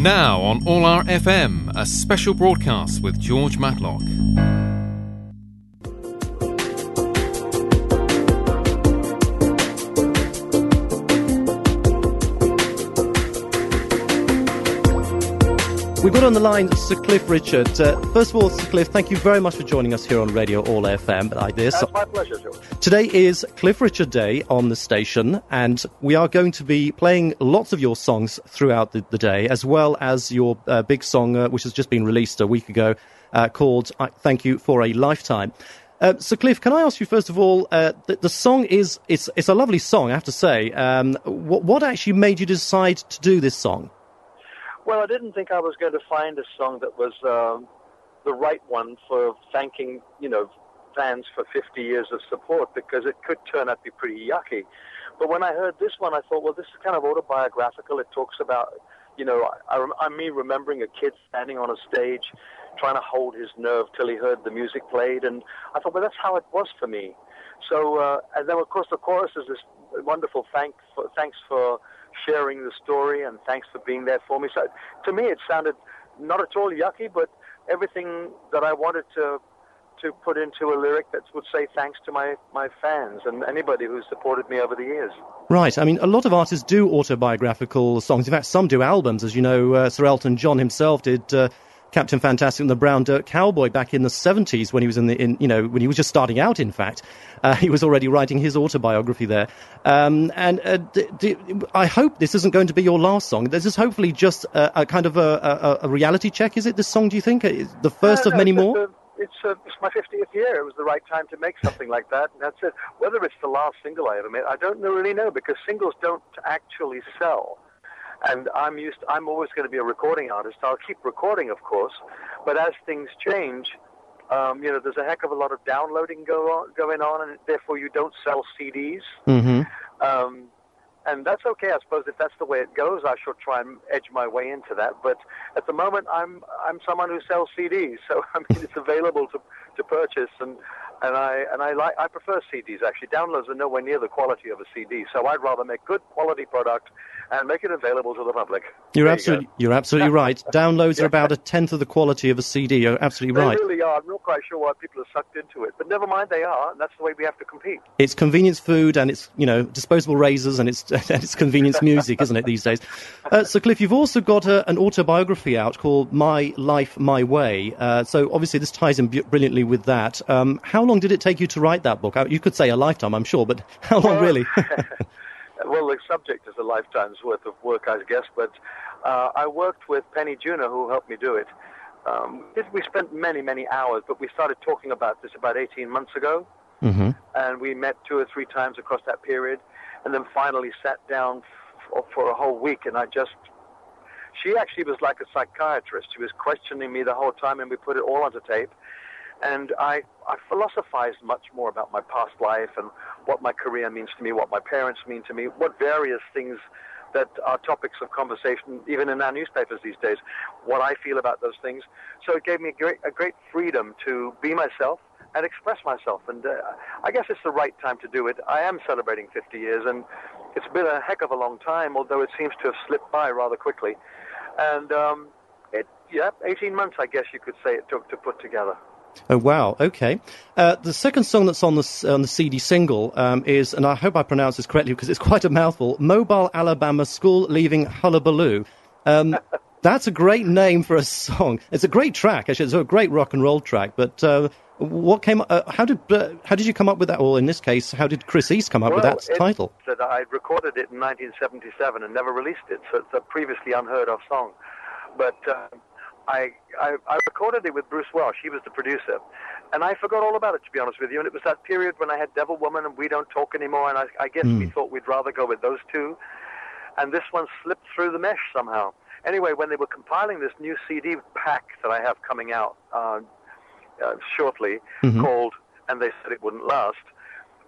Now on ORLAfm, a special broadcast with George Matlock. We've got on the line Sir Cliff Richard. Uh, first of all, Sir Cliff, thank you very much for joining us here on Radio All FM like this. That's my pleasure, George. Today is Cliff Richard Day on the station, and we are going to be playing lots of your songs throughout the, the day, as well as your uh, big song, uh, which has just been released a week ago, uh, called Thank You for a Lifetime. Uh, so, Cliff, can I ask you first of all? Uh, the, the, song is it's it's a lovely song, I have to say. Um, what, what actually made you decide to do this song? Well, I didn't think I was going to find a song that was um, the right one for thanking, you know, fans for 50 years of support because it could turn out to be pretty yucky. But when I heard this one, I thought, well, this is kind of autobiographical. It talks about, you know, I, I, me remembering a kid standing on a stage trying to hold his nerve till he heard the music played. And I thought, well, that's how it was for me. So, uh, and then, of course, the chorus is this wonderful thank for, thanks for sharing the story and thanks for being there for me. So to me, it sounded not at all yucky, but everything that I wanted to to put into a lyric that would say thanks to my, my fans and anybody who's supported me over the years. Right. I mean, a lot of artists do autobiographical songs. In fact, some do albums. As you know, uh, Sir Elton John himself did uh, Captain Fantastic and the Brown Dirt Cowboy back in the 70s when he was in the, in, you know, when he was just starting out, in fact. Uh, he was already writing his autobiography there. Um, and uh, d- d- I hope this isn't going to be your last song. This is hopefully just a, a kind of a, a, a, reality check, is it, this song, do you think? The first no, of many more? It's, it's my 50th year. It was the right time to make something like that. And that's it. Whether it's the last single I ever made, I don't really know because singles don't actually sell and I'm used. I'm always going to be a recording artist. I'll keep recording, of course, but as things change, um, you know, there's a heck of a lot of downloading go on, going on, and therefore you don't sell CDs. Mm-hmm. Um, and that's okay, I suppose. If that's the way it goes, I shall try and edge my way into that. But at the moment, I'm I'm someone who sells CDs, so I mean it's available to to purchase, and and I and I like I prefer CDs actually. Downloads are nowhere near the quality of a CD, so I'd rather make good quality product and make it available to the public. You're there absolutely you are absolutely right. Downloads yeah. are about a tenth of the quality of a CD. You're absolutely they right. They really are. I'm not quite sure why people are sucked into it, but never mind, they are, and that's the way we have to compete. It's convenience food, and it's you know disposable razors, and it's and it's convenience music, isn't it these days? Uh, so, Cliff, you've also got a, an autobiography out called My Life, My Way. Uh, so, obviously, this ties in brilliantly with that. Um, how long did it take you to write that book? Uh, you could say a lifetime, I'm sure, but how long well, really? Well, the subject is a lifetime's worth of work, I guess, but uh, I worked with Penny Junor, who helped me do it. Um, we spent many, many hours, but we started talking about this about 18 months ago. Mm-hmm. And we met two or three times across that period, and then finally sat down f- for a whole week. And I just, she actually was like a psychiatrist. She was questioning me the whole time, and we put it all onto tape. And I, I philosophized much more about my past life and what my career means to me, what my parents mean to me, what various things that are topics of conversation, even in our newspapers these days, what I feel about those things. So it gave me a great, a great freedom to be myself and express myself. And uh, I guess it's the right time to do it. I am celebrating 50 years, and it's been a heck of a long time, although it seems to have slipped by rather quickly. And um, it, yeah, 18 months, I guess you could say it took to put together. Oh wow! Okay. Uh, the second song that's on the on the CD single um, is, and I hope I pronounce this correctly because it's quite a mouthful. Mobile Alabama School Leaving Hullabaloo. Um, that's a great name for a song. It's a great track. Actually, it's a great rock and roll track. But uh, what came? Uh, how did uh, how did you come up with that? Or in this case, how did Chris East come up well, with that it, title? That I recorded it in 1977 and never released it, so it's a previously unheard of song. But uh, I, I, I recorded it with Bruce Welch. He was the producer. And I forgot all about it, to be honest with you. And it was that period when I had Devil Woman and We Don't Talk Anymore. And I, I guess mm. we thought we'd rather go with those two. And this one slipped through the mesh somehow. Anyway, when they were compiling this new CD pack that I have coming out uh, uh, shortly mm-hmm. called, and they said it wouldn't last,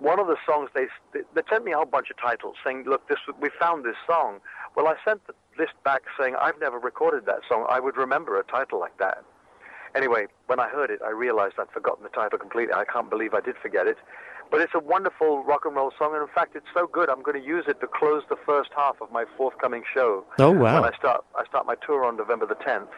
one of the songs they they sent me a whole bunch of titles saying, "Look, this we found this song." Well, I sent the list back saying, "I've never recorded that song. I would remember a title like that." Anyway, when I heard it, I realized I'd forgotten the title completely. I can't believe I did forget it. But it's a wonderful rock and roll song, and in fact, it's so good. I'm going to use it to close the first half of my forthcoming show. Oh wow! When I start, I start my tour on November the 10th,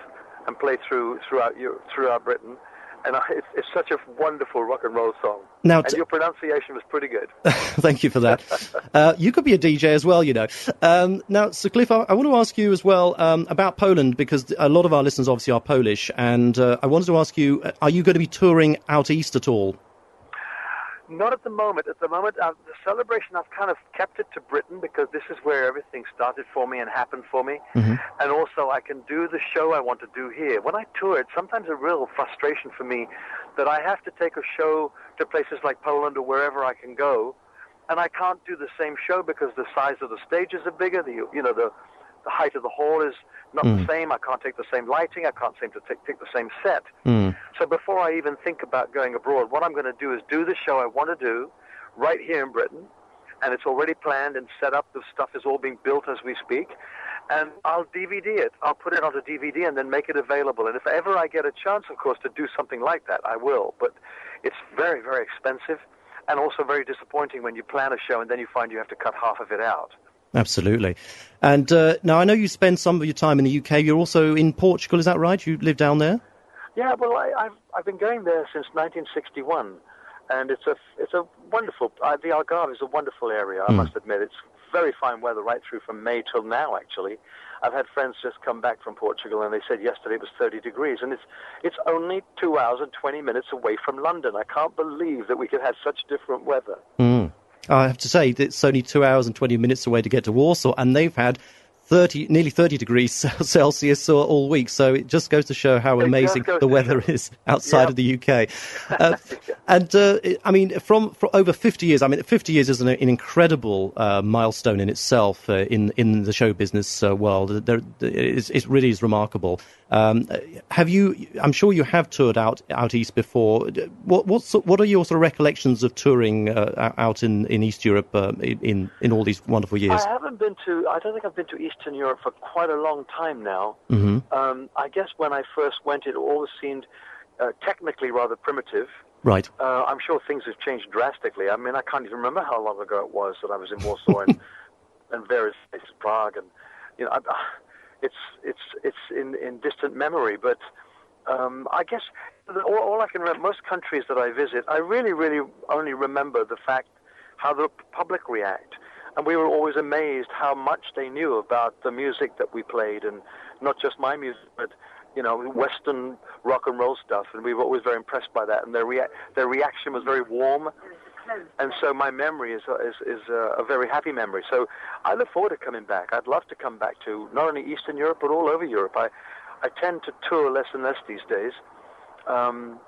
and play through throughout Europe, throughout Britain. And I, it's, it's such a wonderful rock and roll song. Now, and your pronunciation was pretty good. Thank you for that. uh, you could be a DJ as well, you know. Um, now, Sir Cliff, I, I, want to ask you as well um, about Poland because a lot of our listeners obviously are Polish, and uh, I wanted to ask you: uh, Are you going to be touring out east at all? Not at the moment. At the moment, uh, the celebration, I've kind of kept it to Britain because this is where everything started for me and happened for me. Mm-hmm. And also, I can do the show I want to do here. When I tour, it's sometimes a real frustration for me that I have to take a show to places like Poland or wherever I can go, and I can't do the same show because the size of the stages are bigger. The you know the the height of the hall is not mm. the same. I can't take the same lighting. I can't seem to take, take the same set. Mm. So before I even think about going abroad, what I'm going to do is do the show I want to do right here in Britain. And it's already planned and set up. The stuff is all being built as we speak. And I'll DVD it. I'll put it onto DVD and then make it available. And if ever I get a chance, of course, to do something like that, I will. But it's very, very expensive and also very disappointing when you plan a show and then you find you have to cut half of it out. Absolutely. And uh, now I know you spend some of your time in the UK. You're also in Portugal, is that right? You live down there? Yeah, well, I, have I've been going there since 1961, and it's a it's a wonderful. Uh, the Algarve is a wonderful area. I mm. must admit, it's very fine weather right through from May till now. Actually, I've had friends just come back from Portugal, and they said yesterday it was 30 degrees, and it's it's only two hours and 20 minutes away from London. I can't believe that we could have such different weather. Mm. I have to say, it's only two hours and 20 minutes away to get to Warsaw, and they've had 30, nearly 30 degrees Celsius all week. So it just goes to show how amazing the weather is outside of the UK. Uh, and uh, I mean, from, from, over 50 years, I mean, 50 years is an, an incredible uh, milestone in itself uh, in in the show business uh, world. There, it really is remarkable. Um, have you? I'm sure you have toured out out east before. What what what are your sort of recollections of touring uh, out in, in East Europe in in all these wonderful years? I haven't been to. I don't think I've been to East Eastern Europe for quite a long time now. Mm-hmm. Um, I guess when I first went, it always seemed uh, technically rather primitive. Right. Uh, I'm sure things have changed drastically. I mean, I can't even remember how long ago it was that I was in Warsaw and, and various places, Prague, and you know, I, it's it's it's in in distant memory. But um, I guess all, all I can remember, most countries that I visit, I really, really only remember the fact how the public react and we were always amazed how much they knew about the music that we played, and not just my music, but you know, Western rock and roll stuff, and we were always very impressed by that. And their rea- their reaction was very warm, and so my memory is is is a, a very happy memory. So I look forward to coming back. I'd love to come back to not only Eastern Europe but all over Europe. I I tend to tour less and less these days. Um,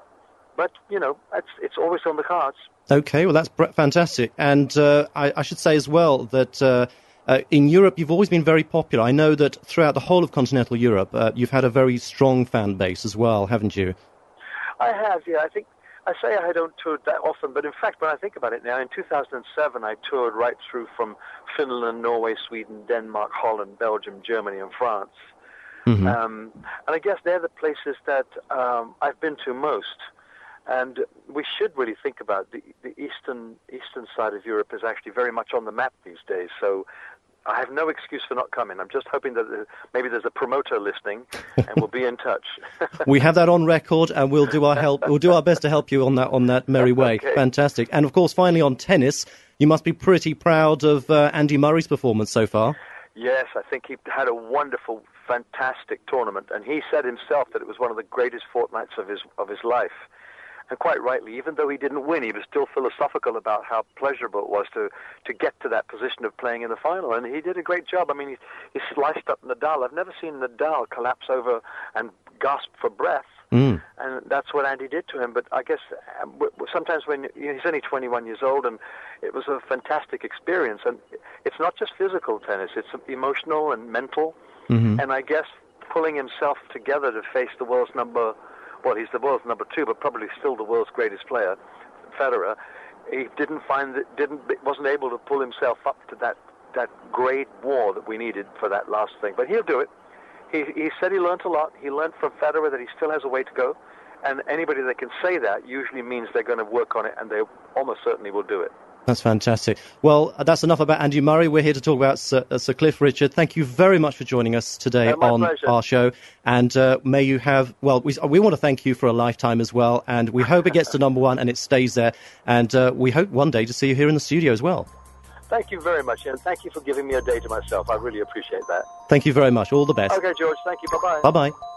but you know, it's it's always on the cards. Okay, well that's fantastic, and uh, I, I, should say as well that. Uh, uh, in Europe, you've always been very popular. I know that throughout the whole of continental Europe, uh, you've had a very strong fan base as well, haven't you? I have, yeah. I think I say I don't tour that often, but in fact, when I think about it now, in 2007, I toured right through from Finland, Norway, Sweden, Denmark, Holland, Belgium, Germany, and France. Mm-hmm. Um, and I guess they're the places that um, I've been to most. And we should really think about the, the eastern eastern side of Europe is actually very much on the map these days. So I have no excuse for not coming. I'm just hoping that maybe there's a promoter listening, and we'll be in touch. we have that on record, and we'll do our help. We'll do our best to help you on that on that merry way. Okay. Fantastic. And of course, finally on tennis, you must be pretty proud of uh, Andy Murray's performance so far. Yes, I think he had a wonderful, fantastic tournament, and he said himself that it was one of the greatest fortnights of his of his life and quite rightly, even though he didn't win, he was still philosophical about how pleasurable it was to, to get to that position of playing in the final. And he did a great job. I mean, he, he sliced up Nadal. I've never seen Nadal collapse over and gasp for breath. Mm. And that's what Andy did to him. But I guess um, sometimes when you know, he's only 21 years old, and it was a fantastic experience. And it's not just physical tennis; it's emotional and mental. Mm-hmm. And I guess pulling himself together to face the world's number well, he's the world's number two, but probably still the world's greatest player, Federer. He didn't find that didn't wasn't able to pull himself up to that that great war that we needed for that last thing. But he'll do it. He he said he learned a lot. He learned from Federer that he still has a way to go, And anybody that can say that usually means they're going to work on it, and they almost certainly will do it. That's fantastic. Well, that's enough about Andy Murray. We're here to talk about Sir, uh, Sir Cliff Richard. Thank you very much for joining us today on pleasure. our show. And uh, may you have, well, we, we want to thank you for a lifetime as well. And we hope it gets to number one and it stays there. And uh, we hope one day to see you here in the studio as well. Thank you very much, and thank you for giving me a day to myself. I really appreciate that. Thank you very much. All the best. Okay, George. Thank you. Bye bye. Bye bye.